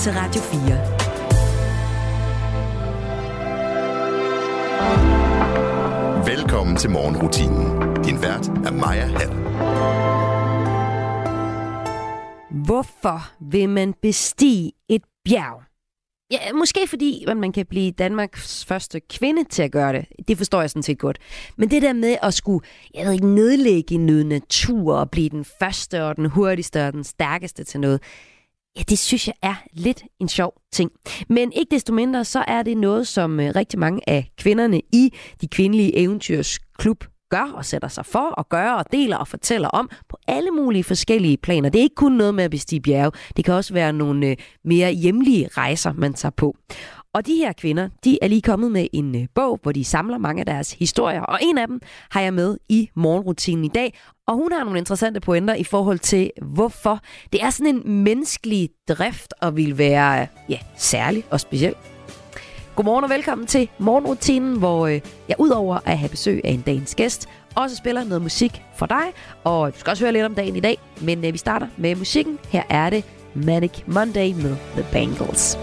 til Radio 4. Velkommen til morgenrutinen. Din vært er Maja Hall. Hvorfor vil man bestige et bjerg? Ja, måske fordi at man kan blive Danmarks første kvinde til at gøre det. Det forstår jeg sådan set godt. Men det der med at skulle, jeg ved ikke, nedlægge noget natur og blive den første og den hurtigste og den stærkeste til noget, ja, det synes jeg er lidt en sjov ting. Men ikke desto mindre, så er det noget, som øh, rigtig mange af kvinderne i de kvindelige eventyrs klub gør og sætter sig for at gøre og deler og fortæller om på alle mulige forskellige planer. Det er ikke kun noget med at bestige bjerge. Det kan også være nogle øh, mere hjemlige rejser, man tager på. Og de her kvinder, de er lige kommet med en øh, bog, hvor de samler mange af deres historier. Og en af dem har jeg med i morgenrutinen i dag. Og hun har nogle interessante pointer i forhold til, hvorfor det er sådan en menneskelig drift og vil være ja, særlig og speciel. Godmorgen og velkommen til morgenrutinen, hvor øh, jeg udover at have besøg af en dagens gæst, også spiller noget musik for dig. Og du skal også høre lidt om dagen i dag, men øh, vi starter med musikken. Her er det Manic Monday med The Bangles.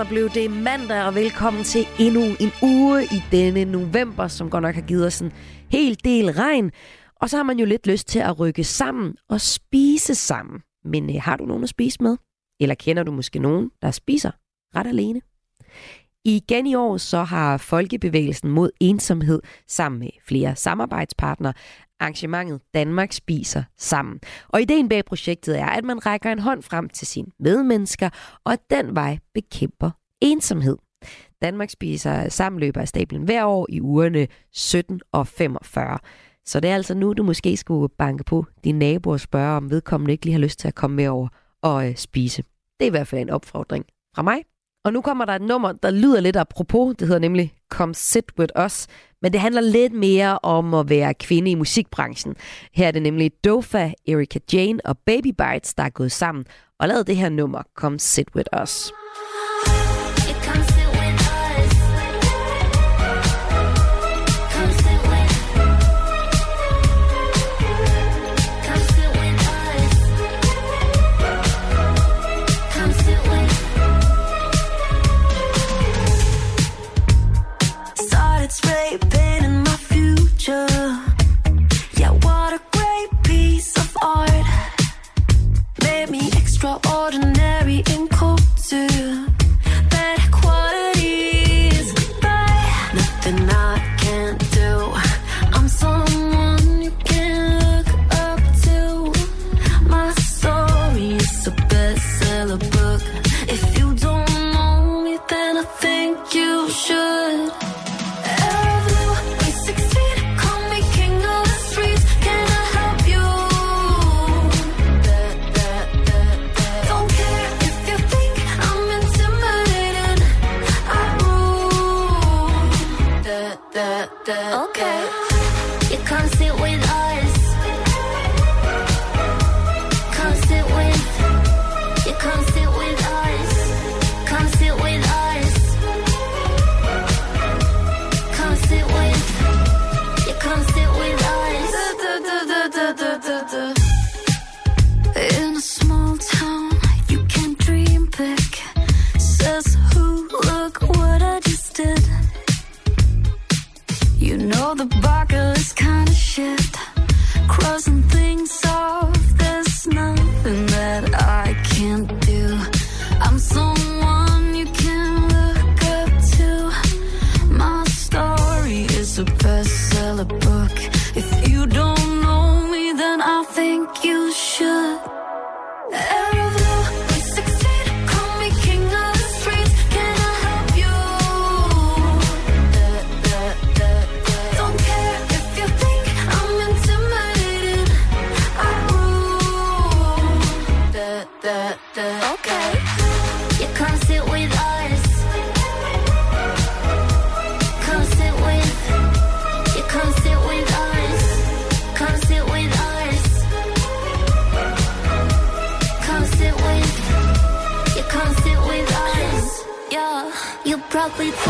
Så blev det mandag, og velkommen til endnu en uge i denne november, som godt nok har givet os en hel del regn. Og så har man jo lidt lyst til at rykke sammen og spise sammen. Men øh, har du nogen at spise med? Eller kender du måske nogen, der spiser ret alene? Igen i år så har Folkebevægelsen mod ensomhed sammen med flere samarbejdspartnere arrangementet Danmark spiser sammen. Og ideen bag projektet er, at man rækker en hånd frem til sine medmennesker, og at den vej bekæmper ensomhed. Danmark spiser sammen løber af stablen hver år i ugerne 17 og 45. Så det er altså nu, du måske skulle banke på din nabo og spørge, om vedkommende ikke lige har lyst til at komme med over og øh, spise. Det er i hvert fald en opfordring fra mig. Og nu kommer der et nummer, der lyder lidt apropos. Det hedder nemlig Come Sit With Us. Men det handler lidt mere om at være kvinde i musikbranchen. Her er det nemlig Dofa, Erika Jane og Baby Bites, der er gået sammen og lavet det her nummer Come Sit With Us. I think you you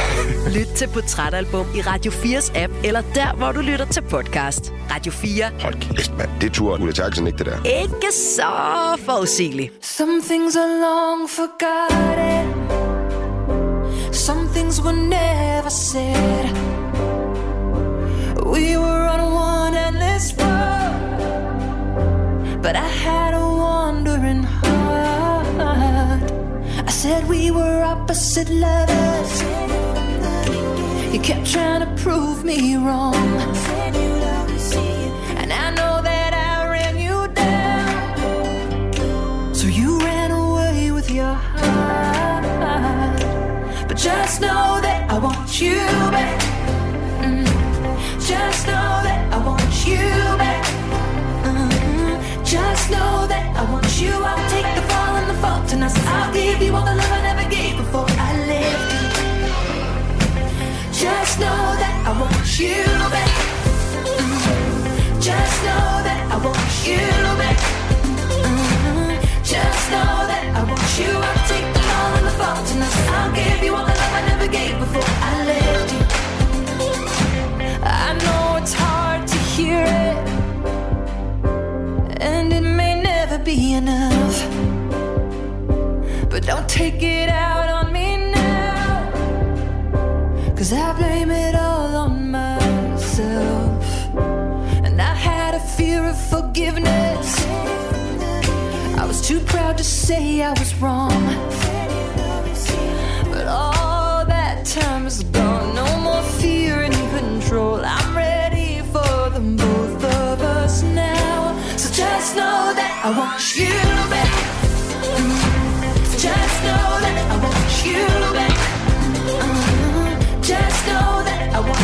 Lyt til Portrætalbum i Radio 4's app, eller der, hvor du lytter til podcast. Radio 4. Hold kæft, mand. Det turde Ulla Terkelsen ikke, det der. Ikke så forudsigeligt. Some things are long forgotten. Some things were never said. We were on one endless road, but I had a wandering heart. I said we were opposite lovers. You kept trying to prove me wrong. And I know that I ran you down. So you ran away with your heart. But just know that I want you back. Mm. Just know that I want you back. Mm. Just know that I want you. I'll take the fall and the fault. And I'll give you all the love I never gave before I. Just know that I want you back. Just know that I want you back. Just know that I want you. I'll take fall and the fault. And I'll give you all the love I never gave before I left you. I know it's hard to hear it, and it may never be enough. But don't take it out on cause I blame it all on myself. And I had a fear of forgiveness, I was too proud to say I was wrong. But all that time is gone, no more fear and control. I'm ready for them both of us now. So just know that I want you back. Just know that I want you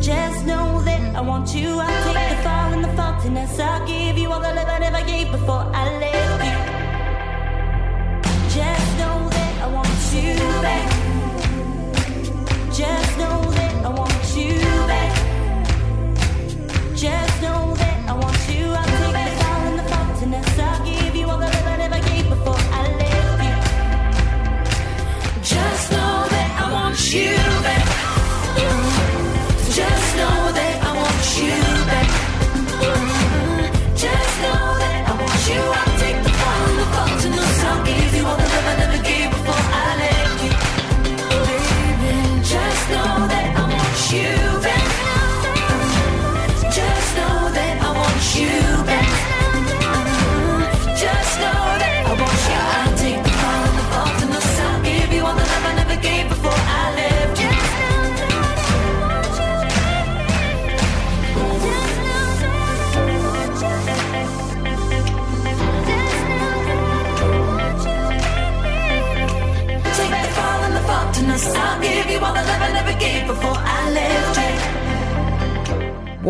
Just know that I want you. I'll take the fall and the faultiness. I'll give you all the love I never gave before I left you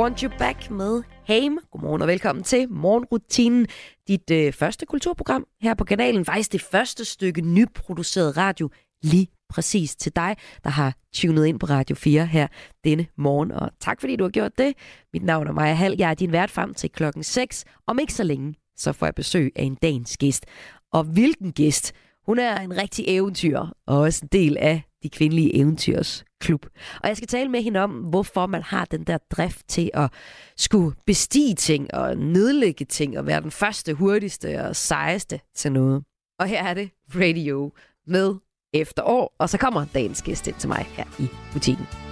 Want You Back med Haim. Godmorgen og velkommen til Morgenrutinen. Dit øh, første kulturprogram her på kanalen. Faktisk det første stykke nyproduceret radio lige præcis til dig, der har tunet ind på Radio 4 her denne morgen. Og tak fordi du har gjort det. Mit navn er Maja Hall. Jeg er din vært frem til klokken 6. Om ikke så længe, så får jeg besøg af en dagens gæst. Og hvilken gæst? Hun er en rigtig eventyr, og også en del af de kvindelige eventyrs klub. Og jeg skal tale med hende om, hvorfor man har den der drift til at skulle bestige ting og nedlægge ting og være den første, hurtigste og sejeste til noget. Og her er det Radio med efterår, og så kommer dagens gæst ind til mig her i butikken.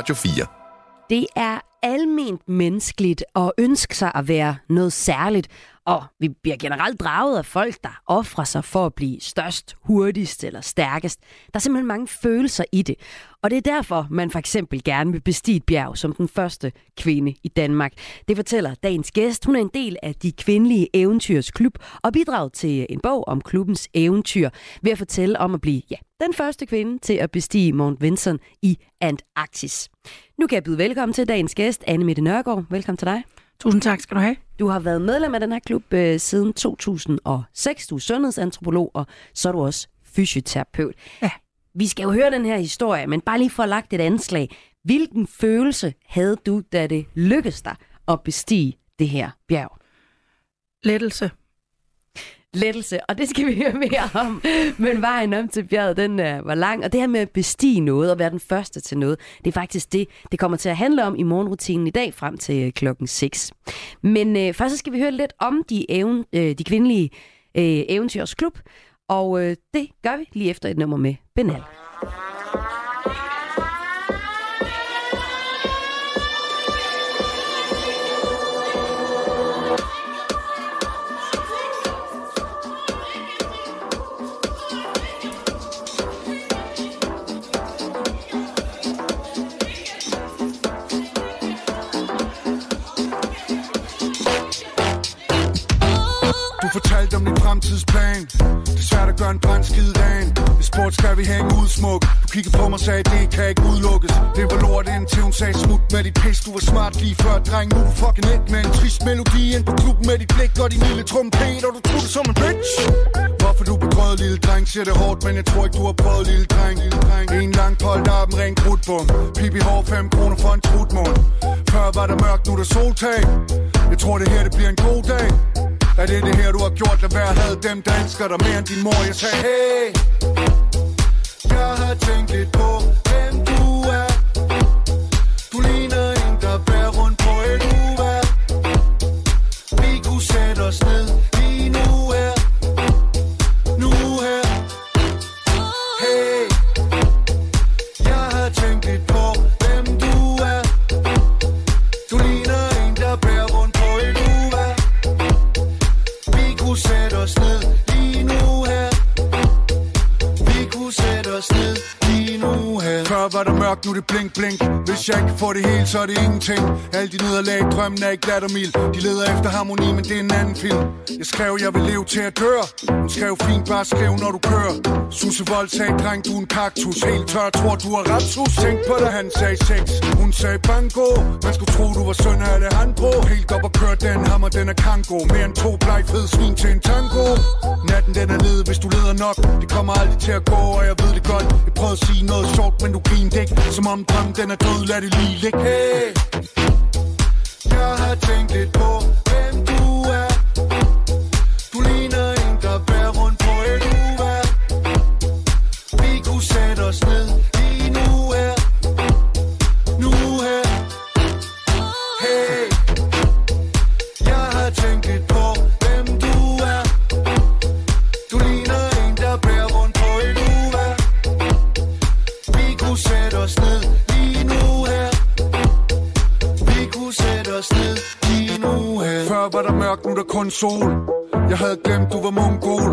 Radio 4. Det er alment menneskeligt at ønske sig at være noget særligt, og vi bliver generelt draget af folk, der offrer sig for at blive størst, hurtigst eller stærkest. Der er simpelthen mange følelser i det. Og det er derfor, man for eksempel gerne vil bestige et bjerg som den første kvinde i Danmark. Det fortæller dagens gæst. Hun er en del af de kvindelige eventyrs klub og bidraget til en bog om klubbens eventyr ved at fortælle om at blive ja, den første kvinde til at bestige Mount Vinson i Antarktis. Nu kan jeg byde velkommen til dagens gæst, Anne Mette Nørgaard. Velkommen til dig. Tusind tak skal du have. Du har været medlem af den her klub øh, siden 2006. Du er sundhedsantropolog, og så er du også fysioterapeut. Ja. Vi skal jo høre den her historie, men bare lige for at lagt et anslag. Hvilken følelse havde du, da det lykkedes dig at bestige det her bjerg? Lettelse. Lettelse, og det skal vi høre mere om. Men vejen om til bjerget, den uh, var lang. Og det her med at bestige noget og være den første til noget, det er faktisk det, det kommer til at handle om i morgenrutinen i dag frem til uh, klokken 6. Men uh, først så skal vi høre lidt om de, even, uh, de kvindelige uh, eventyrsklub. Og uh, det gør vi lige efter et nummer med Benal. Fortalte om din fremtidsplan. Det er svært at gøre en brændskid dagen. I sport skal vi hænge ud smuk. Du kiggede på mig og sagde, det kan ikke udelukkes. Det var lort indtil hun sagde smut med dit pis Du var smart lige før, dreng. Nu er du fucking ikke med en trist melodi Ind på klubben med dit blik og din lille trompet Og du tog det som en bitch. Hvorfor du begrød, lille dreng Siger det hårdt, men jeg tror ikke du har prøvet lille dreng, lille dreng. En lang poldt op, en ren krudtbom Pip hår, 5 kroner for en trutmund. Før var der mørkt, nu er der soltag. Jeg tror det her det bliver en god dag er det det her, du har gjort? Lad være havde dem, dansker der mere end din mor. Jeg sagde, hey, jeg har tænkt lidt på, mørkt, nu er det blink blink. Hvis jeg ikke får det hele, så er det ingenting. Alle de nederlag, drømmen er ikke lattermild. De leder efter harmoni, men det er en anden film. Jeg skrev, jeg vil leve til at dø. Hun skrev fint, bare skriv, når du kører. Susse Vold sagde, dreng, du er en kaktus. Helt tør, tror du har retsus. Tænk på det, han sagde sex. Hun sagde banko. Man skulle tro, du var søn af Alejandro. Helt op og kør den hammer, den er kango. Mere end to bleg fed svin til en tango. Natten den er led, hvis du leder nok. Det kommer aldrig til at gå, og jeg ved det godt. Jeg prøvede at sige noget sjovt, men du grinede ikke. Som om drømmen den er død, lad det lige ligge. Hey, jeg har tænkt lidt på, mørkt, nu er der kun sol. Jeg havde glemt, du var mongol.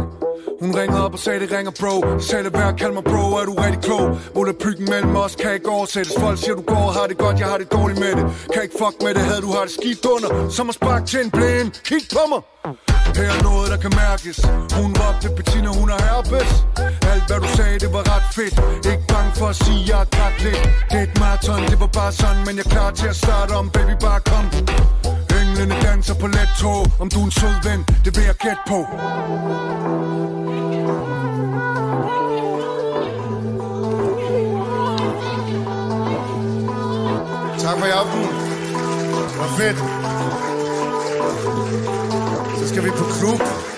Hun ringede op og sagde, det ringer bro. Sagde, det værd, kald mig bro, er du rigtig klog? Volapykken mellem os kan ikke oversættes. Folk siger, du går har det godt, jeg har det dårligt med det. Kan ikke fuck med det, havde du har det skidt under. Som at sparke til en blind, Kig på mig. Her er noget, der kan mærkes. Hun råbte, Bettina, hun har herpes. Alt hvad du sagde, det var ret fedt. Ikke bange for at sige, jeg er lidt. Det er et marathon, det var bare sådan, men jeg er klar til at starte om. Baby, bare kom. Englene danser på let tog. Om du er en sød ven, det vil jeg gætte på. Tak for i aften. Det var fedt. Så skal vi på klub.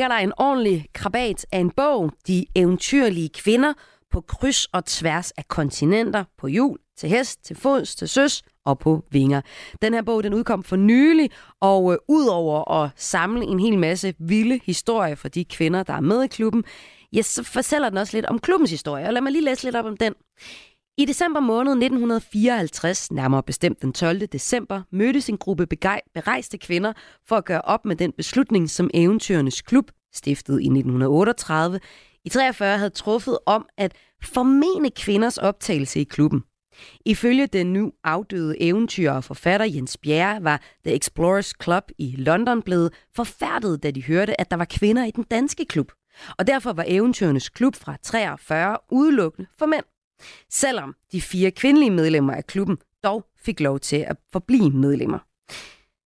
Ligger der en ordentlig krabat af en bog, De eventyrlige kvinder, på kryds og tværs af kontinenter, på hjul, til hest, til fods, til søs og på vinger. Den her bog den udkom for nylig, og øh, udover at samle en hel masse vilde historier for de kvinder, der er med i klubben, ja, så fortæller den også lidt om klubbens historie, og lad mig lige læse lidt op om den. I december måned 1954, nærmere bestemt den 12. december, mødtes en gruppe berejste kvinder for at gøre op med den beslutning, som Eventyrernes Klub, stiftet i 1938, i 43 havde truffet om at formene kvinders optagelse i klubben. Ifølge den nu afdøde eventyrer og forfatter Jens Bjerre var The Explorers Club i London blevet forfærdet, da de hørte, at der var kvinder i den danske klub. Og derfor var eventyrernes klub fra 43 udelukkende for mænd. Selvom de fire kvindelige medlemmer af klubben dog fik lov til at forblive medlemmer.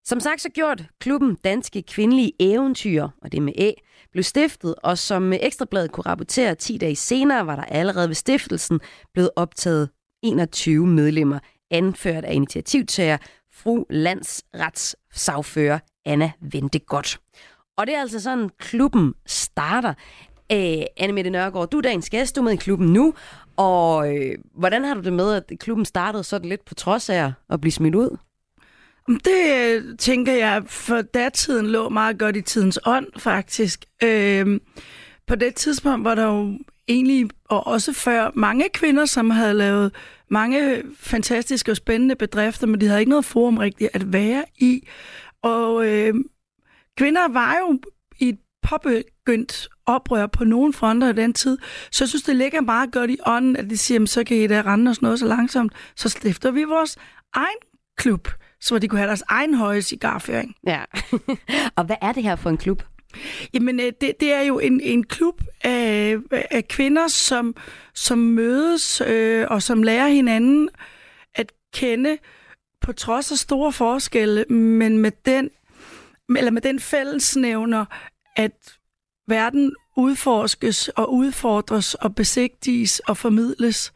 Som sagt så gjort, klubben Danske Kvindelige Eventyr, og det med Æ, blev stiftet, og som Ekstrabladet kunne rapportere 10 dage senere, var der allerede ved stiftelsen blevet optaget 21 medlemmer, anført af initiativtager fru landsretssagfører Anna Ventegodt. Og det er altså sådan, klubben starter. Øh, Anne Mette Nørgaard, du er dagens gæst, du er med i klubben nu, og øh, hvordan har du det med, at klubben startede sådan lidt på trods af at blive smidt ud? Det øh, tænker jeg, for datiden lå meget godt i tidens ånd, faktisk. Øh, på det tidspunkt var der jo egentlig, og også før, mange kvinder, som havde lavet mange fantastiske og spændende bedrifter, men de havde ikke noget forum rigtigt at være i. Og øh, kvinder var jo påbegyndt oprør på nogle fronter i den tid, så jeg synes, det ligger meget godt i ånden, at de siger, "Jamen, så kan I da rende os noget så langsomt. Så stifter vi vores egen klub, så de kunne have deres egen høje cigarføring. Ja. og hvad er det her for en klub? Jamen, øh, det, det er jo en, en klub af, af kvinder, som, som mødes øh, og som lærer hinanden at kende på trods af store forskelle, men med den, eller med den fællesnævner, at verden udforskes og udfordres og besigtiges og formidles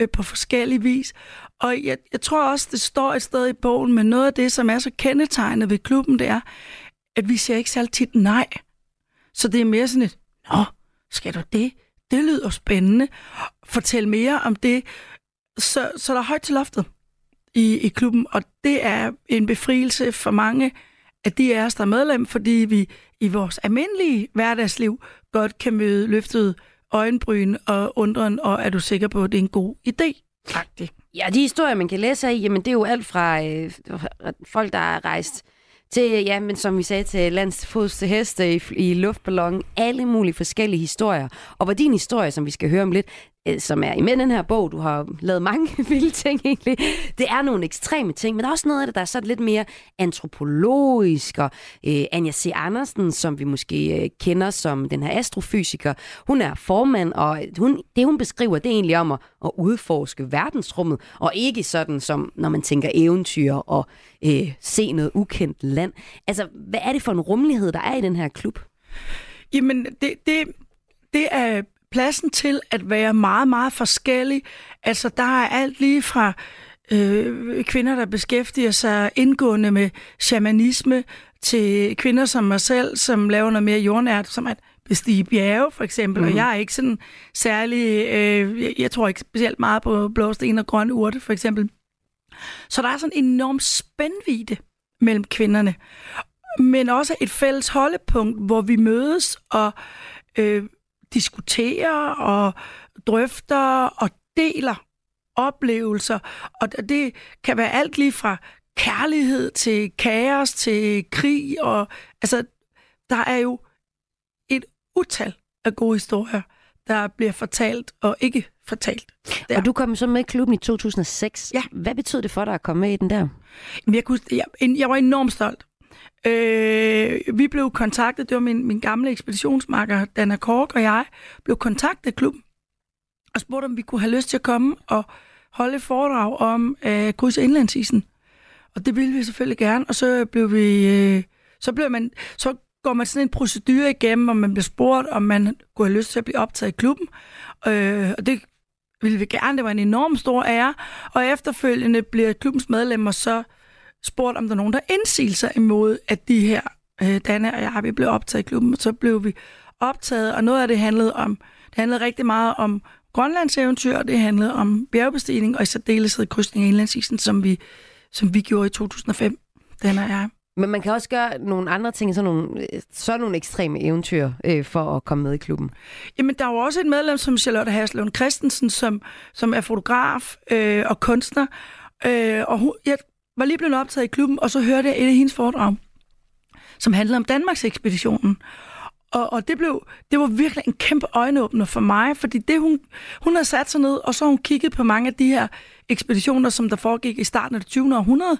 øh, på forskellige vis. Og jeg, jeg tror også, det står et sted i bogen, men noget af det, som er så kendetegnet ved klubben, det er, at vi siger ikke særlig tit nej. Så det er mere sådan et, nå, skal du det? Det lyder spændende. Fortæl mere om det. Så, så der er højt til loftet i, i klubben, og det er en befrielse for mange af de af os, der er medlem, fordi vi i vores almindelige hverdagsliv godt kan møde løftet øjenbryn og undren, og er du sikker på, at det er en god idé? Faktisk. Ja, de historier, man kan læse af, jamen det er jo alt fra øh, folk, der er rejst til, ja, men som vi sagde, til landsfods til heste i, i luftballon, alle mulige forskellige historier. Og hvor din historie, som vi skal høre om lidt, Øh, som er i med den her bog, du har lavet mange vilde ting egentlig, det er nogle ekstreme ting, men der er også noget af det, der er sådan lidt mere antropologisk, og øh, Anja C. Andersen, som vi måske øh, kender som den her astrofysiker, hun er formand, og hun, det hun beskriver, det er egentlig om at, at udforske verdensrummet, og ikke sådan som, når man tænker eventyr og øh, se noget ukendt land. Altså, hvad er det for en rummelighed, der er i den her klub? Jamen, det, det, det er pladsen til at være meget, meget forskellig. Altså, der er alt lige fra øh, kvinder, der beskæftiger sig indgående med shamanisme, til kvinder som mig selv, som laver noget mere jordnært, som at bestige bjerge, for eksempel. Mm. Og jeg er ikke sådan særlig... Øh, jeg, jeg tror ikke specielt meget på blåsten og grønne urte, for eksempel. Så der er sådan en enorm spændvide mellem kvinderne. Men også et fælles holdepunkt, hvor vi mødes og øh, diskuterer og drøfter og deler oplevelser. Og det kan være alt lige fra kærlighed til kaos til krig. Og, altså, der er jo et utal af gode historier, der bliver fortalt og ikke fortalt. Der. Og du kom så med i klubben i 2006. Ja. Hvad betød det for dig at komme med i den der? Jeg, kunne, jeg, jeg var enormt stolt. Øh, vi blev kontaktet, det var min, min gamle ekspeditionsmarker, Dana Kork og jeg, blev kontaktet af klubben og spurgte, om vi kunne have lyst til at komme og holde et foredrag om øh, krydse indlandsisen. Og det ville vi selvfølgelig gerne, og så blev vi, øh, så blev man, så går man sådan en procedure igennem, og man bliver spurgt, om man kunne have lyst til at blive optaget i klubben. Øh, og det ville vi gerne. Det var en enorm stor ære. Og efterfølgende bliver klubbens medlemmer så spurgt, om der er nogen, der indsiger sig imod, at de her, øh, Danne og jeg, vi blev optaget i klubben. Og så blev vi optaget, og noget af det handlede om, det handlede rigtig meget om Grønlands eventyr, og det handlede om bjergbestigning, og i særdeleshed krydsning af indlandsisen, som vi, som vi gjorde i 2005, Danne og jeg. Men man kan også gøre nogle andre ting, sådan nogle, sådan nogle ekstreme eventyr, øh, for at komme med i klubben. Jamen, der er jo også et medlem som Charlotte Haslund Christensen, som, som er fotograf øh, og kunstner. Øh, og hun, jeg var lige blevet optaget i klubben, og så hørte jeg et af hendes foredrag, som handlede om Danmarks ekspeditionen. Og, og det, blev, det var virkelig en kæmpe øjenåbner for mig, fordi det hun, hun havde sat sig ned, og så hun kigget på mange af de her ekspeditioner, som der foregik i starten af det 20. århundrede.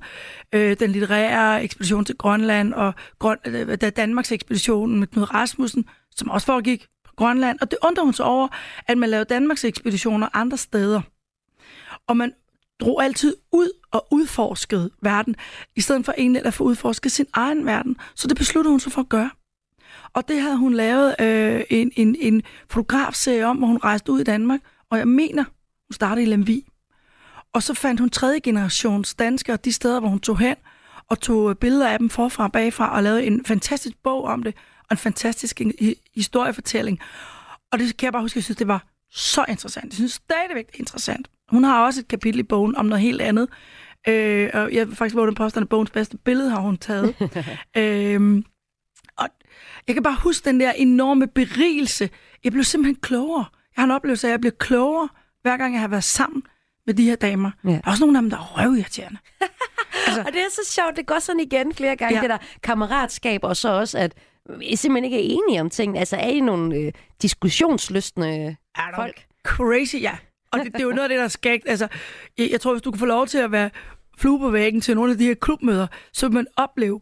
Øh, den litterære ekspedition til Grønland, og Grøn, øh, Danmarks ekspeditionen med Knud Rasmussen, som også foregik på Grønland. Og det undrer hun sig over, at man lavede Danmarks ekspeditioner andre steder. Og man drog altid ud og udforskede verden, i stedet for egentlig at få udforsket sin egen verden. Så det besluttede hun sig for at gøre. Og det havde hun lavet øh, en, en, en fotografserie om, hvor hun rejste ud i Danmark. Og jeg mener, hun startede i Lemvi. Og så fandt hun tredje generations danskere, de steder, hvor hun tog hen, og tog billeder af dem forfra og bagfra, og lavede en fantastisk bog om det, og en fantastisk historiefortælling. Og det kan jeg bare huske, jeg synes, det var så interessant. Jeg synes stadigvæk, det er interessant. Hun har også et kapitel i bogen om noget helt andet. Øh, og jeg vil faktisk våge den påstand, at bogens bedste billede har hun taget. øhm, og jeg kan bare huske den der enorme berigelse. Jeg blev simpelthen klogere. Jeg har en oplevelse af, at jeg bliver klogere, hver gang jeg har været sammen med de her damer. Ja. Der er også nogle af dem, der er røvirriterende. Altså. Og det er så sjovt, det går sådan igen flere gange, ja. Det der kammeratskab, og så også, at simpelthen ikke er enige om ting. Altså, er I nogle øh, diskussionslystne folk? Crazy, ja. Og det, det er jo noget af det, der er skægt. Altså, jeg, jeg tror, hvis du kan få lov til at være flue på væggen til nogle af de her klubmøder, så vil man opleve,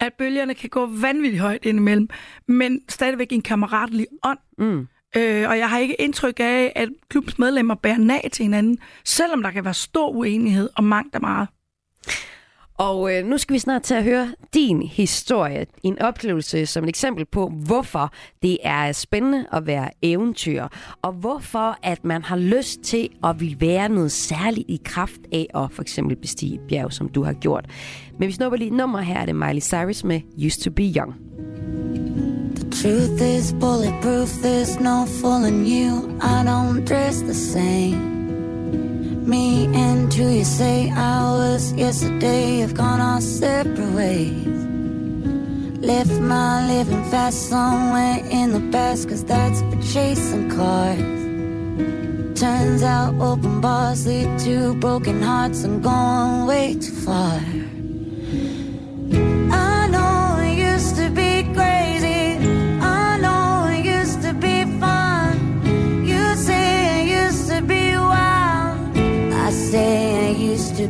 at bølgerne kan gå vanvittigt højt indimellem, men stadigvæk en kammeratlig ånd. Mm. Øh, og jeg har ikke indtryk af, at klubbens medlemmer bærer nag til hinanden, selvom der kan være stor uenighed om mangt og meget. Og øh, nu skal vi snart til at høre din historie. En oplevelse som et eksempel på, hvorfor det er spændende at være eventyr. Og hvorfor at man har lyst til at vil være noget særligt i kraft af at for eksempel bestige et bjerg, som du har gjort. Men vi snupper lige nummer her, er det Miley Cyrus med Used to be Young. The Truth is bulletproof, there's no fooling you. I don't dress the same. Me and who you say I was yesterday have gone our separate ways. Left my living fast somewhere in the past, cause that's for chasing cars. Turns out open bars lead to broken hearts. I'm going way too far.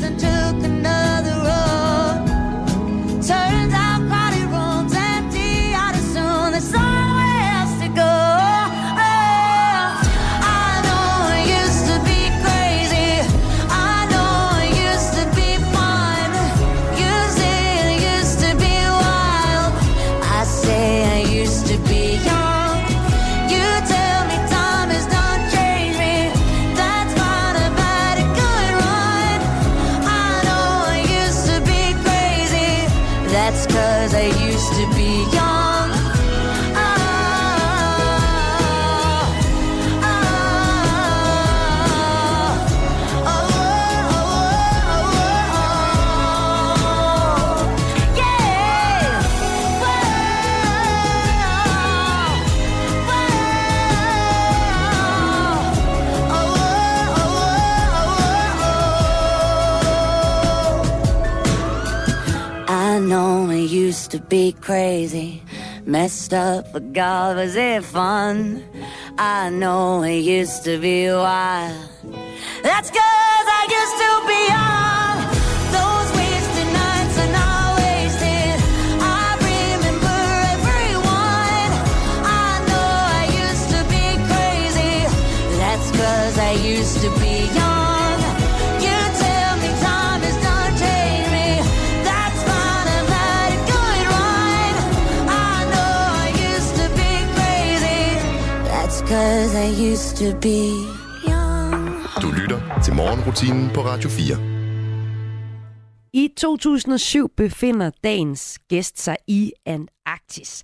the past crazy, messed up, but God, was it fun? I know it used to be wild. That's cause I used to be young. Those wasted nights are not wasted. I remember everyone. I know I used to be crazy. That's cause I used to be cause I used to be young. Du lytter til morgenrutinen på Radio 4. I 2007 befinder dagens gæst sig i Antarktis.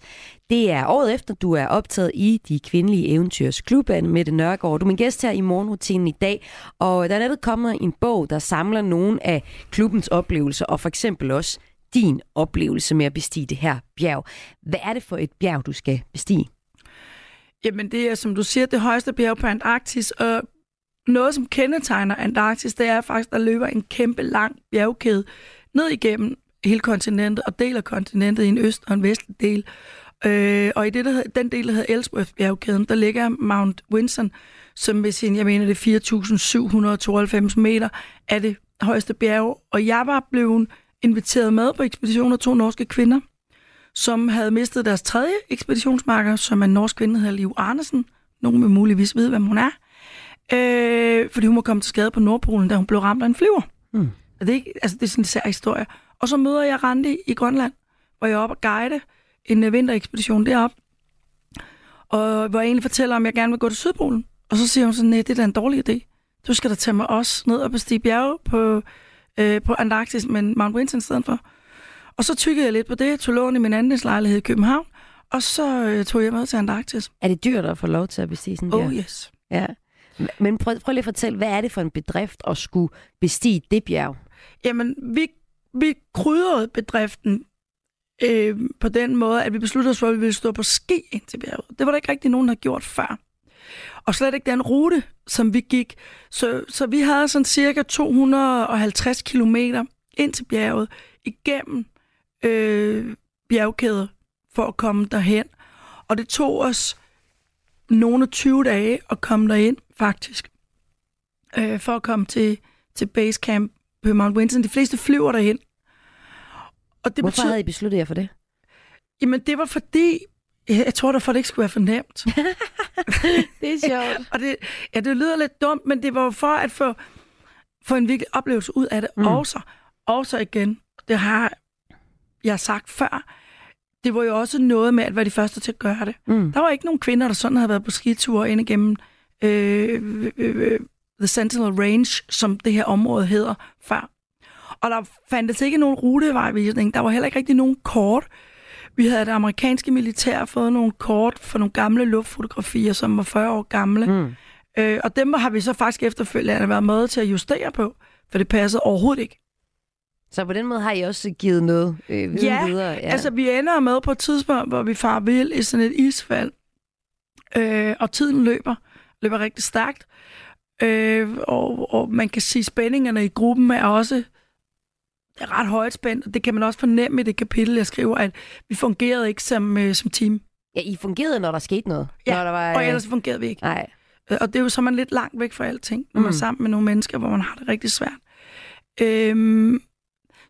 Det er året efter, du er optaget i De Kvindelige Eventyrs Klub af Mette Nørgaard. Du er min gæst her i morgenrutinen i dag, og der er netop kommet en bog, der samler nogle af klubbens oplevelser, og for eksempel også din oplevelse med at bestige det her bjerg. Hvad er det for et bjerg, du skal bestige? Jamen, det er, som du siger, det højeste bjerg på Antarktis, og noget, som kendetegner Antarktis, det er faktisk, der løber en kæmpe lang bjergkæde ned igennem hele kontinentet og deler kontinentet i en øst- og en vestlig del. Øh, og i det, der hedder, den del, der hedder Ellsworth-bjergkæden, der ligger Mount Winson, som ved sin, jeg mener, det er 4.792 meter, er det højeste bjerg. Og jeg var blevet inviteret med på ekspedition af to norske kvinder, som havde mistet deres tredje ekspeditionsmarker, som er en norsk kvinde, der hedder Liv Arnesen. Nogen vil muligvis vide, hvem hun er. Øh, fordi hun var kommet til skade på Nordpolen, da hun blev ramt af en flyver. Mm. Og det, er ikke, altså, det er sådan en sær historie. Og så møder jeg Randi i Grønland, hvor jeg er oppe og guide en øh, vinterekspedition deroppe. Og hvor jeg egentlig fortæller, om jeg gerne vil gå til Sydpolen. Og så siger hun sådan, nej, det er da en dårlig idé. Du skal da tage mig også ned og bestige bjerge på, øh, på Antarktis, men Mount Vinson i stedet for. Og så tykkede jeg lidt på det, tog lån i min andelslejlighed i København, og så øh, tog jeg med til Antarktis. Er det dyrt at få lov til at bestige sådan et Oh yes. Ja. Men prøv, prøv lige at fortælle, hvad er det for en bedrift at skulle bestige det bjerg? Jamen, vi, vi krydrede bedriften øh, på den måde, at vi besluttede os for, at vi ville stå på ski ind til bjerget. Det var der ikke rigtig nogen, der havde gjort før. Og slet ikke den rute, som vi gik. Så, så vi havde sådan cirka 250 kilometer ind til bjerget, igennem øh, bjergkæder, for at komme derhen. Og det tog os nogle af 20 dage at komme derind, faktisk. Øh, for at komme til, til basecamp på Mount Vinson. De fleste flyver derhen. Og det Hvorfor betyder, havde I besluttet jer for det? Jamen, det var fordi, jeg, tror, det var for, at det ikke skulle være for nemt. det er sjovt. og det, ja, det lyder lidt dumt, men det var for at få, få en virkelig oplevelse ud af det. Mm. Også, også igen, det har jeg sagt før, det var jo også noget med at være de første til at gøre det. Mm. Der var ikke nogen kvinder, der sådan havde været på skiture ind igennem øh, øh, øh, The Sentinel Range, som det her område hedder, før. Og der fandtes ikke nogen rutevejvisning. Der var heller ikke rigtig nogen kort. Vi havde det amerikanske militær fået nogle kort for nogle gamle luftfotografier, som var 40 år gamle. Mm. Øh, og dem har vi så faktisk efterfølgende været med til at justere på, for det passede overhovedet ikke. Så på den måde har I også givet noget øh, Ja, videre? Ja, altså vi ender med på et tidspunkt, hvor vi far vild i sådan et isfald, øh, og tiden løber, løber rigtig stærkt, øh, og, og man kan sige, spændingerne i gruppen er også er ret højt spændt, og det kan man også fornemme i det kapitel, jeg skriver, at vi fungerede ikke som, øh, som team. Ja, I fungerede, når der skete noget? Ja, når der var, og ellers fungerede vi ikke. Nej. Øh, Og det er jo så man lidt langt væk fra alting, når man Mm. er sammen med nogle mennesker, hvor man har det rigtig svært. Øhm,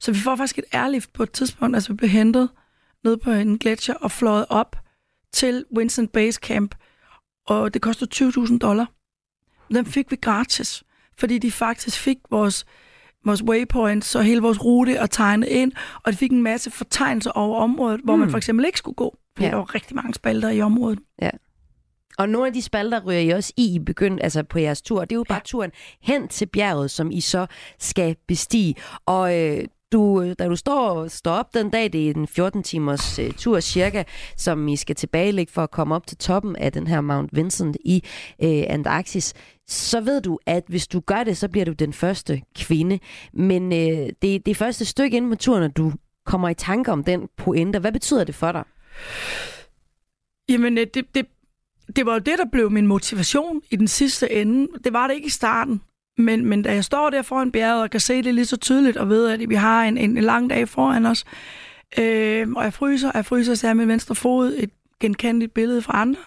så vi får faktisk et airlift på et tidspunkt, altså vi blev hentet ned på en gletsjer og fløjet op til Winston Base Camp, og det kostede 20.000 dollar. Den fik vi gratis, fordi de faktisk fik vores, vores waypoints og hele vores rute og tegnet ind, og de fik en masse fortegnelser over området, hvor Mm. man for eksempel ikke skulle gå, fordi Ja. der var rigtig mange spalter i området. Ja. Og nogle af de spalter ryger I også i, I begynd, altså på jeres tur. Det er jo bare turen hen til bjerget, som I så skal bestige. Og øh, du, øh, da du står, står op den dag, det er en 14 timers øh, tur cirka, som I skal tilbagelægge for at komme op til toppen af den her Mount Vincent i øh, Antarktis, så ved du, at hvis du gør det, så bliver du den første kvinde. Men øh, det, det første stykke ind på turen, at du kommer i tanke om den pointe. Hvad betyder det for dig? Jamen, øh, det, det, det var jo det, der blev min motivation i den sidste ende. Det var det ikke i starten. Men, men da jeg står der foran bjerget og kan se det lige så tydeligt, og ved, at vi har en, en, lang dag foran os, øh, og jeg fryser, og jeg fryser, så er min venstre fod et genkendeligt billede fra andre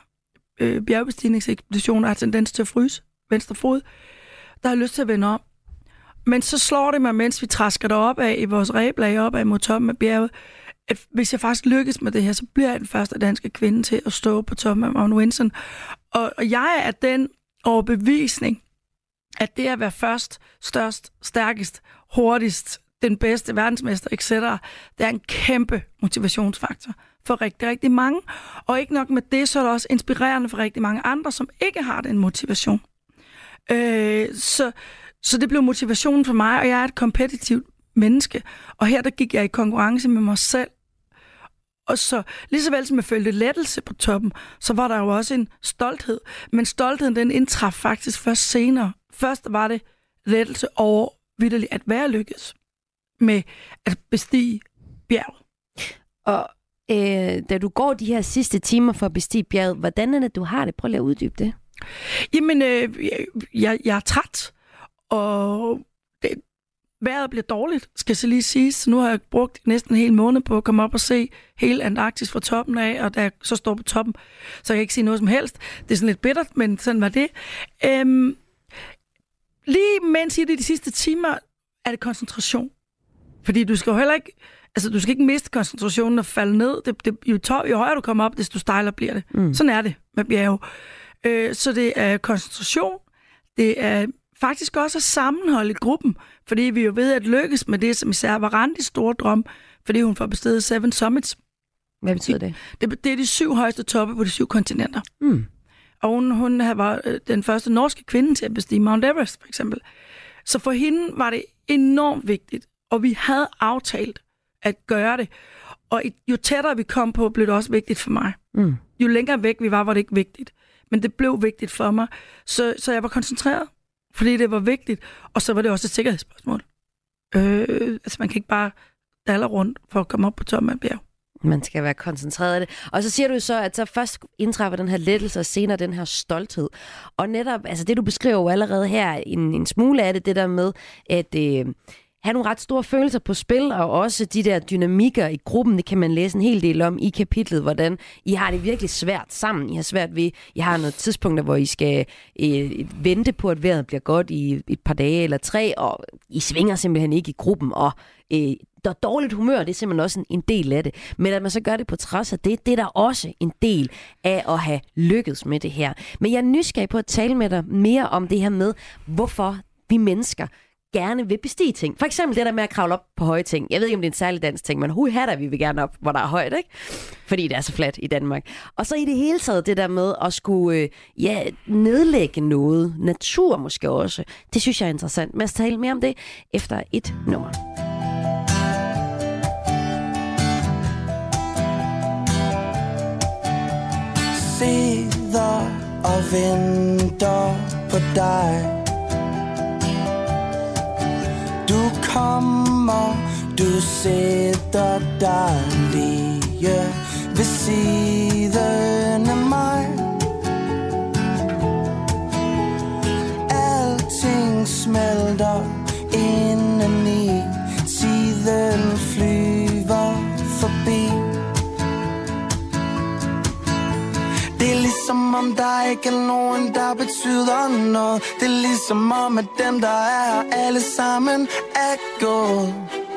øh, bjergbestigningsekspeditioner har tendens til at fryse venstre fod, der har lyst til at vende om. Men så slår det mig, mens vi træsker derop af i vores ræblag op af mod toppen af bjerget, at hvis jeg faktisk lykkes med det her, så bliver jeg den første danske kvinde til at stå på toppen af Mount Winson. Og, og jeg er den overbevisning, at det at være først, størst, stærkest, hurtigst, den bedste verdensmester, etc., det er en kæmpe motivationsfaktor for rigtig, rigtig mange. Og ikke nok med det, så er det også inspirerende for rigtig mange andre, som ikke har den motivation. Øh, så, så det blev motivationen for mig, og jeg er et kompetitivt menneske. Og her der gik jeg i konkurrence med mig selv. Og så lige så vel som jeg følte lettelse på toppen, så var der jo også en stolthed. Men stoltheden den indtraf faktisk først senere. Først var det lettelse over vidderligt at være lykkedes med at bestige bjerget. Og øh, da du går de her sidste timer for at bestige bjerget, hvordan er det, du har det? Prøv lige at uddybe det. Jamen, øh, jeg, jeg, jeg er træt, og det, vejret bliver dårligt, skal så lige sige. Så nu har jeg brugt næsten en hel måned på at komme op og se hele Antarktis fra toppen af, og da jeg så står på toppen, så jeg kan ikke sige noget som helst. Det er sådan lidt bittert, men sådan var det. Øhm, lige mens i det de sidste timer, er det koncentration. Fordi du skal jo heller ikke, altså du skal ikke miste koncentrationen og falde ned. Det, det, jo, tør, jo højere du kommer op, desto stejlere bliver det. Mm. Sådan er det med bjerge. Øh, så det er koncentration, det er faktisk også at sammenholde gruppen, fordi vi jo ved at lykkes med det, som især var Randis store drøm, fordi hun får bestedet Seven Summits. Hvad betyder det? Det, det er de syv højeste toppe på de syv kontinenter. Mm. Og hun, hun var øh, den første norske kvinde til at bestige Mount Everest, for eksempel. Så for hende var det enormt vigtigt, og vi havde aftalt at gøre det. Og jo tættere vi kom på, blev det også vigtigt for mig. Mm. Jo længere væk vi var, var det ikke vigtigt. Men det blev vigtigt for mig. Så, så jeg var koncentreret, fordi det var vigtigt. Og så var det også et sikkerhedsspørgsmål. Øh, altså man kan ikke bare dalle rundt for at komme op på toppen af et bjerg. Man skal være koncentreret af det. Og så siger du så, at så først indtræffer den her lettelse, og senere den her stolthed. Og netop, altså det du beskriver jo allerede her, en, en smule af det, det der med, at øh, have nogle ret store følelser på spil, og også de der dynamikker i gruppen, det kan man læse en hel del om i kapitlet, hvordan I har det virkelig svært sammen. I har svært ved, I har nogle tidspunkter, hvor I skal øh, vente på, at vejret bliver godt i et par dage eller tre, og I svinger simpelthen ikke i gruppen, og øh, der er dårligt humør, det er simpelthen også en, en del af det. Men at man så gør det på trods af det, det er der også en del af at have lykkedes med det her. Men jeg er nysgerrig på at tale med dig mere om det her med, hvorfor vi mennesker gerne vil bestige ting. For eksempel det der med at kravle op på høje ting. Jeg ved ikke, om det er en særlig dansk ting, men hui hatter vi vil gerne op, hvor der er højt, ikke? Fordi det er så fladt i Danmark. Og så i det hele taget det der med at skulle øh, ja, nedlægge noget. Natur måske også. Det synes jeg er interessant. Men jeg tale mere om det efter et nummer. sidder og venter på dig kommer, du sætter dig lige ved siden af mig. Alting smelter indeni Tiden som om der ikke er nogen, der betyder noget. Det er ligesom om, at dem, der er her, alle sammen er gået.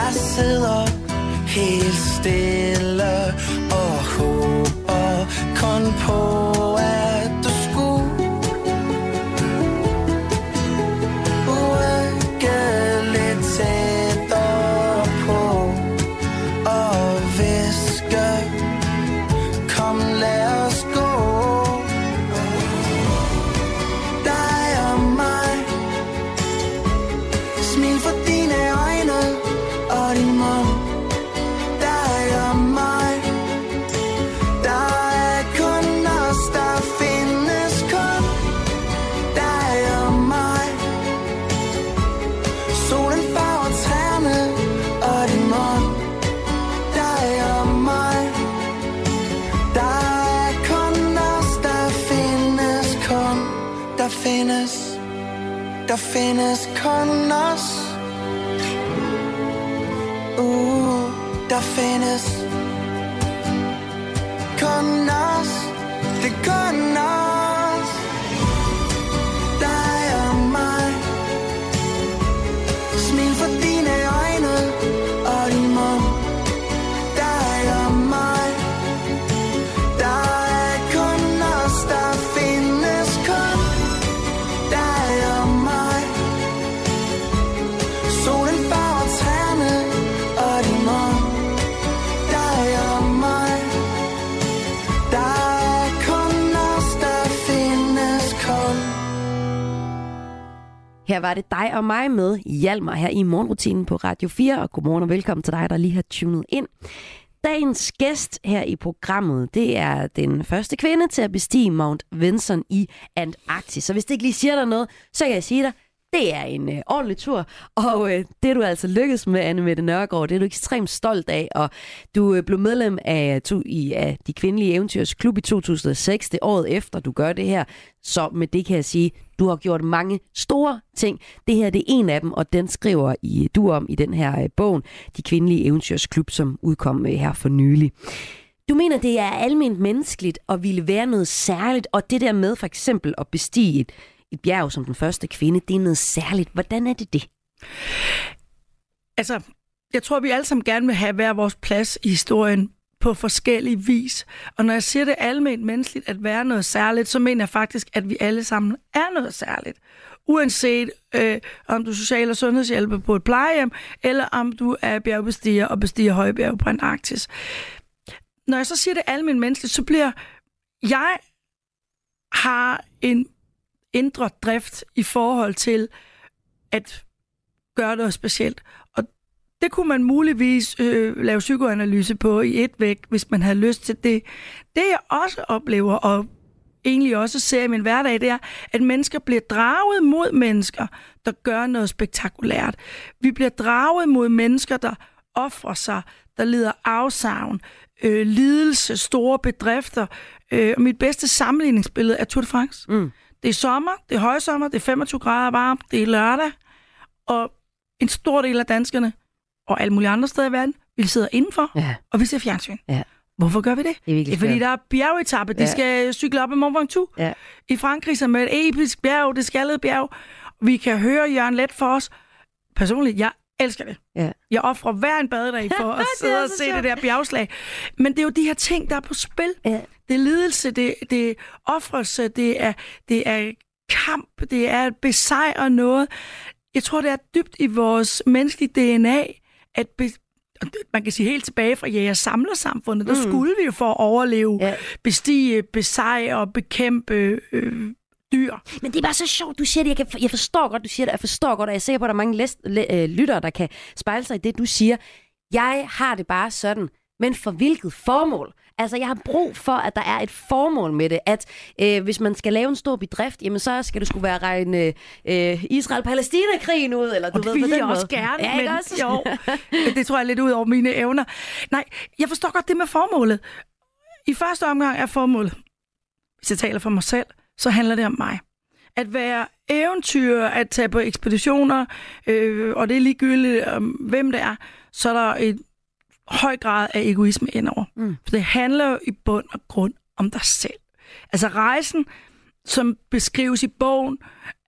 Jeg sidder helt stille og håber kun på, Var det dig og mig med Hjalmar her i morgenrutinen på Radio 4. Og godmorgen og velkommen til dig, der lige har tunet ind. Dagens gæst her i programmet, det er den første kvinde til at bestige Mount Vinson i Antarktis. Så hvis det ikke lige siger dig noget, så kan jeg sige dig, det er en øh, ordentlig tur, og øh, det er du altså lykkedes med, Anne Mette Nørgaard. Det er du ekstremt stolt af, og du øh, blev medlem af, to, i, af de kvindelige eventyrs klub i 2006, det året efter, du gør det her. Så med det kan jeg sige, du har gjort mange store ting. Det her det er en af dem, og den skriver I, du om i den her øh, bogen, De kvindelige Eventyrsklub, som udkom øh, her for nylig. Du mener, det er almindeligt menneskeligt at ville være noget særligt, og det der med for eksempel at bestige et, et bjerg som den første kvinde, det er noget særligt. Hvordan er det det? Altså, jeg tror, vi alle sammen gerne vil have hver vores plads i historien på forskellig vis. Og når jeg siger det almindeligt menneskeligt at være noget særligt, så mener jeg faktisk, at vi alle sammen er noget særligt. Uanset øh, om du er social- og sundhedshjælper på et plejehjem, eller om du er bjergbestiger og bestiger højbjerg på Antarktis. Når jeg så siger det almindeligt menneskeligt, så bliver jeg har en indre drift i forhold til at gøre noget specielt. Det kunne man muligvis øh, lave psykoanalyse på i et væk, hvis man havde lyst til det. Det jeg også oplever, og egentlig også ser i min hverdag, det er, at mennesker bliver draget mod mennesker, der gør noget spektakulært. Vi bliver draget mod mennesker, der offrer sig, der lider afsavn, øh, lidelse, store bedrifter. Øh, og mit bedste sammenligningsbillede er Tour de France. Mm. Det er sommer, det er højsommer, det er 25 grader varmt, det er lørdag, og en stor del af danskerne, og alle mulige andre steder i verden, vi sidder indenfor, ja. og vi ser fjernsyn. Ja. Hvorfor gør vi det? Det er, det er fordi, der er bjergetappe. De Ja. skal cykle op ad Mont Ventoux. Ja. I Frankrig, som er et episk bjerg, det skaldede bjerg. Vi kan høre Jørgen Let for os. Personligt, jeg elsker det. Ja. Jeg offrer hver en badedag for at sidde og se sjovt. det der bjergslag. Men det er jo de her ting, der er på spil. Ja. Det er lidelse, det, det er offrelse, det er, det er kamp, det er at besejre noget. Jeg tror, det er dybt i vores menneskelige DNA, at be, man kan sige helt tilbage fra jæger samler samfundet, der Mm. skulle vi jo for at overleve, Ja. bestige, besejre og bekæmpe øh, dyr. Men det er bare så sjovt, du siger det. Jeg, kan, jeg forstår godt, du siger det. Jeg forstår godt, og jeg er sikker på, at der er mange læs, læ, øh, lyttere, der kan spejle sig i det, du siger. Jeg har det bare sådan, men for hvilket formål? Altså, jeg har brug for, at der er et formål med det. At øh, hvis man skal lave en stor bedrift, jamen så skal det skulle være regne øh, Israel-Palæstina-krigen ud, eller du Og det ved, vil jeg måde. også gerne, ja, men også? jo, det tror jeg er lidt ud over mine evner. Nej, jeg forstår godt det med formålet. I første omgang er formålet, hvis jeg taler for mig selv, så handler det om mig. At være eventyr, at tage på ekspeditioner, øh, og det er ligegyldigt, om hvem det er, så er der et høj grad af egoisme indover. Mm. For det handler jo i bund og grund om dig selv. Altså rejsen, som beskrives i bogen,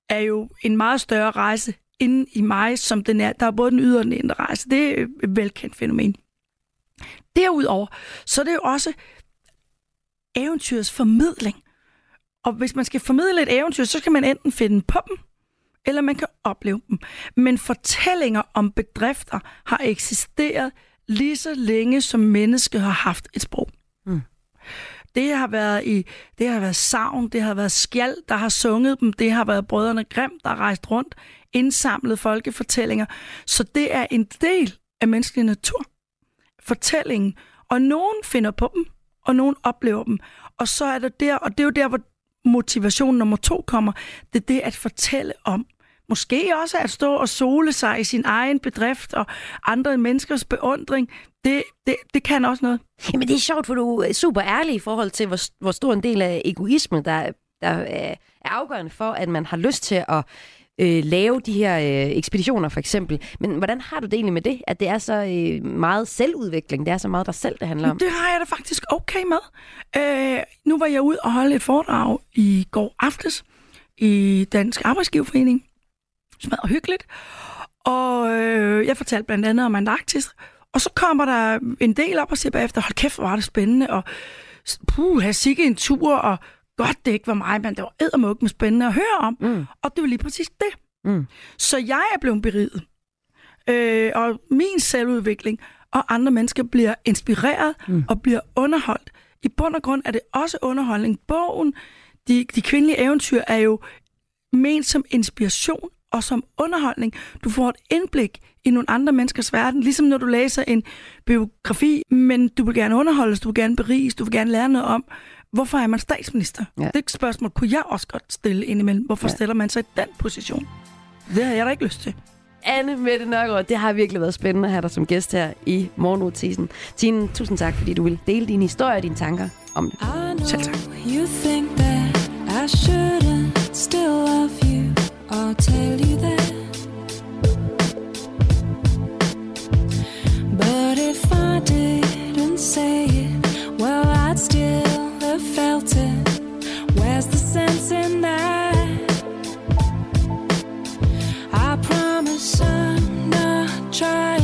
er jo en meget større rejse inde i mig, som den er. Der er både den ydre og den indre rejse. Det er et velkendt fænomen. Derudover, så er det jo også eventyrets formidling. Og hvis man skal formidle et eventyr, så skal man enten finde på dem, eller man kan opleve dem. Men fortællinger om bedrifter har eksisteret lige så længe, som mennesket har haft et sprog. Mm. Det har været i det har været savn, det har været skjald, der har sunget dem, det har været brødrene Grimm, der har rejst rundt, indsamlet folkefortællinger. Så det er en del af menneskelig natur. Fortællingen. Og nogen finder på dem, og nogen oplever dem. Og så er det der, og det er jo der, hvor motivation nummer to kommer. Det er det at fortælle om. Måske også at stå og sole sig i sin egen bedrift og andre menneskers beundring. Det, det, det kan også noget. Jamen det er sjovt, for du er super ærlig i forhold til, hvor, hvor stor en del af egoisme, der, der er afgørende for, at man har lyst til at øh, lave de her øh, ekspeditioner for eksempel. Men hvordan har du det egentlig med det, at det er så øh, meget selvudvikling, det er så meget dig selv, det handler om? Det har jeg da faktisk okay med. Øh, nu var jeg ude og holde et foredrag i går aftes i Dansk Arbejdsgiverforening. Smadret hyggeligt. Og øh, jeg fortalte blandt andet om Antarktis. Og så kommer der en del op og siger bagefter, hold kæft, hvor var det spændende, og puh, have sikke en tur, og godt det ikke var mig, men det var eddermuk med spændende at høre om. Mm. Og det var lige præcis det. Mm. Så jeg er blevet beriget. Øh, og min selvudvikling og andre mennesker bliver inspireret mm. og bliver underholdt. I bund og grund er det også underholdning. Bogen, de, de kvindelige eventyr, er jo ment som inspiration og som underholdning. Du får et indblik i nogle andre menneskers verden, ligesom når du læser en biografi, men du vil gerne underholdes, du vil gerne beriges, du vil gerne lære noget om, hvorfor er man statsminister? Ja. Det spørgsmål kunne jeg også godt stille indimellem. Hvorfor ja. stiller man sig i den position? Det har jeg da ikke lyst til. Anne Mette Nørgaard, det har virkelig været spændende at have dig som gæst her i Morgenrutisen. Tine, tusind tak, fordi du vil dele dine historier og dine tanker om det. Selv tak. You think that I shouldn't still love you or tell you that. But if I didn't say it, well, I'd still have felt it. Where's the sense in that? I promise I'm not trying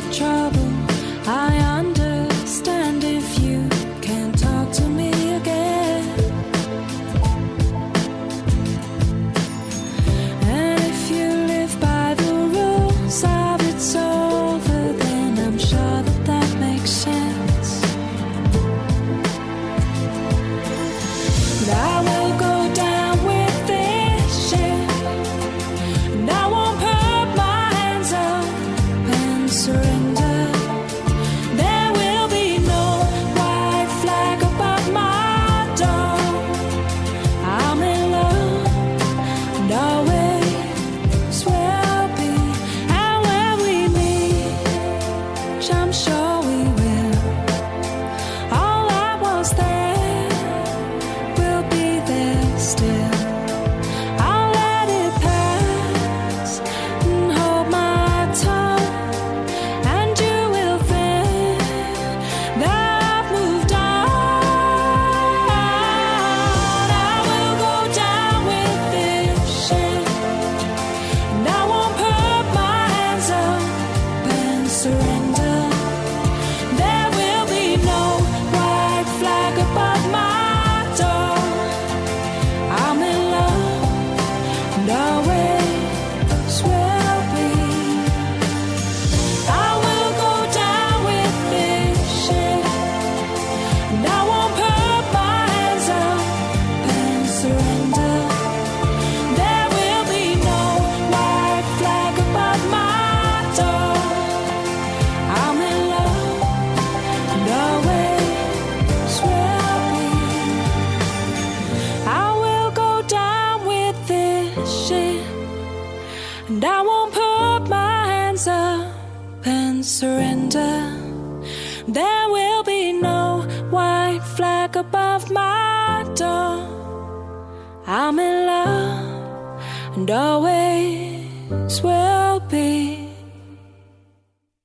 but trouble. There will be no white flag above my door. I'm in love and always will be.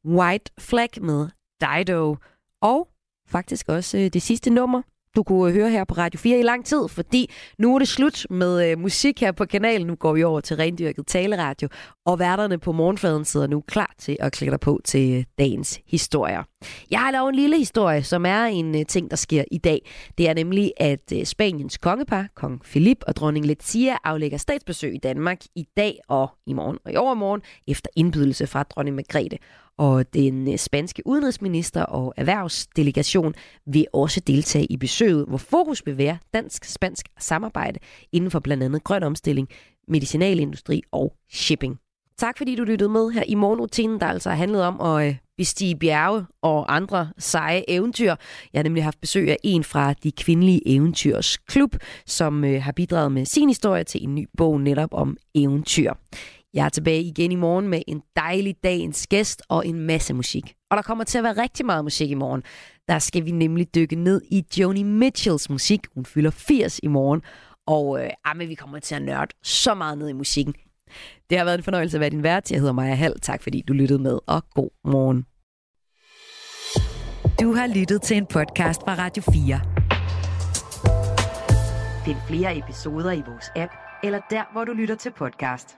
White Flag med Dido. Og faktisk også øh, det sidste nummer du kunne høre her på Radio 4 i lang tid, fordi nu er det slut med øh, musik her på kanalen. Nu går vi over til rendyrket taleradio, og værterne på morgenfladen sidder nu klar til at klikke dig på til øh, dagens historier. Jeg har lavet en lille historie, som er en øh, ting, der sker i dag. Det er nemlig, at øh, Spaniens kongepar, kong Philip og dronning Letizia, aflægger statsbesøg i Danmark i dag og i morgen og i overmorgen efter indbydelse fra dronning Margrethe og den øh, spanske udenrigsminister og erhvervsdelegation vil også deltage i besøget, hvor fokus vil være dansk-spansk samarbejde inden for blandt andet grøn omstilling, medicinalindustri og shipping. Tak fordi du lyttede med her i morgenrutinen, der altså handlede handlet om at øh, bestige bjerge og andre seje eventyr. Jeg har nemlig haft besøg af en fra de kvindelige eventyrs klub, som øh, har bidraget med sin historie til en ny bog netop om eventyr. Jeg er tilbage igen i morgen med en dejlig dagens gæst og en masse musik. Og der kommer til at være rigtig meget musik i morgen. Der skal vi nemlig dykke ned i Joni Mitchells musik. Hun fylder 80 i morgen. Og øh, ah, men vi kommer til at nørde så meget ned i musikken. Det har været en fornøjelse at være din vært. Jeg hedder Maja Hall. Tak fordi du lyttede med, og god morgen. Du har lyttet til en podcast fra Radio 4. Find flere episoder i vores app, eller der, hvor du lytter til podcast.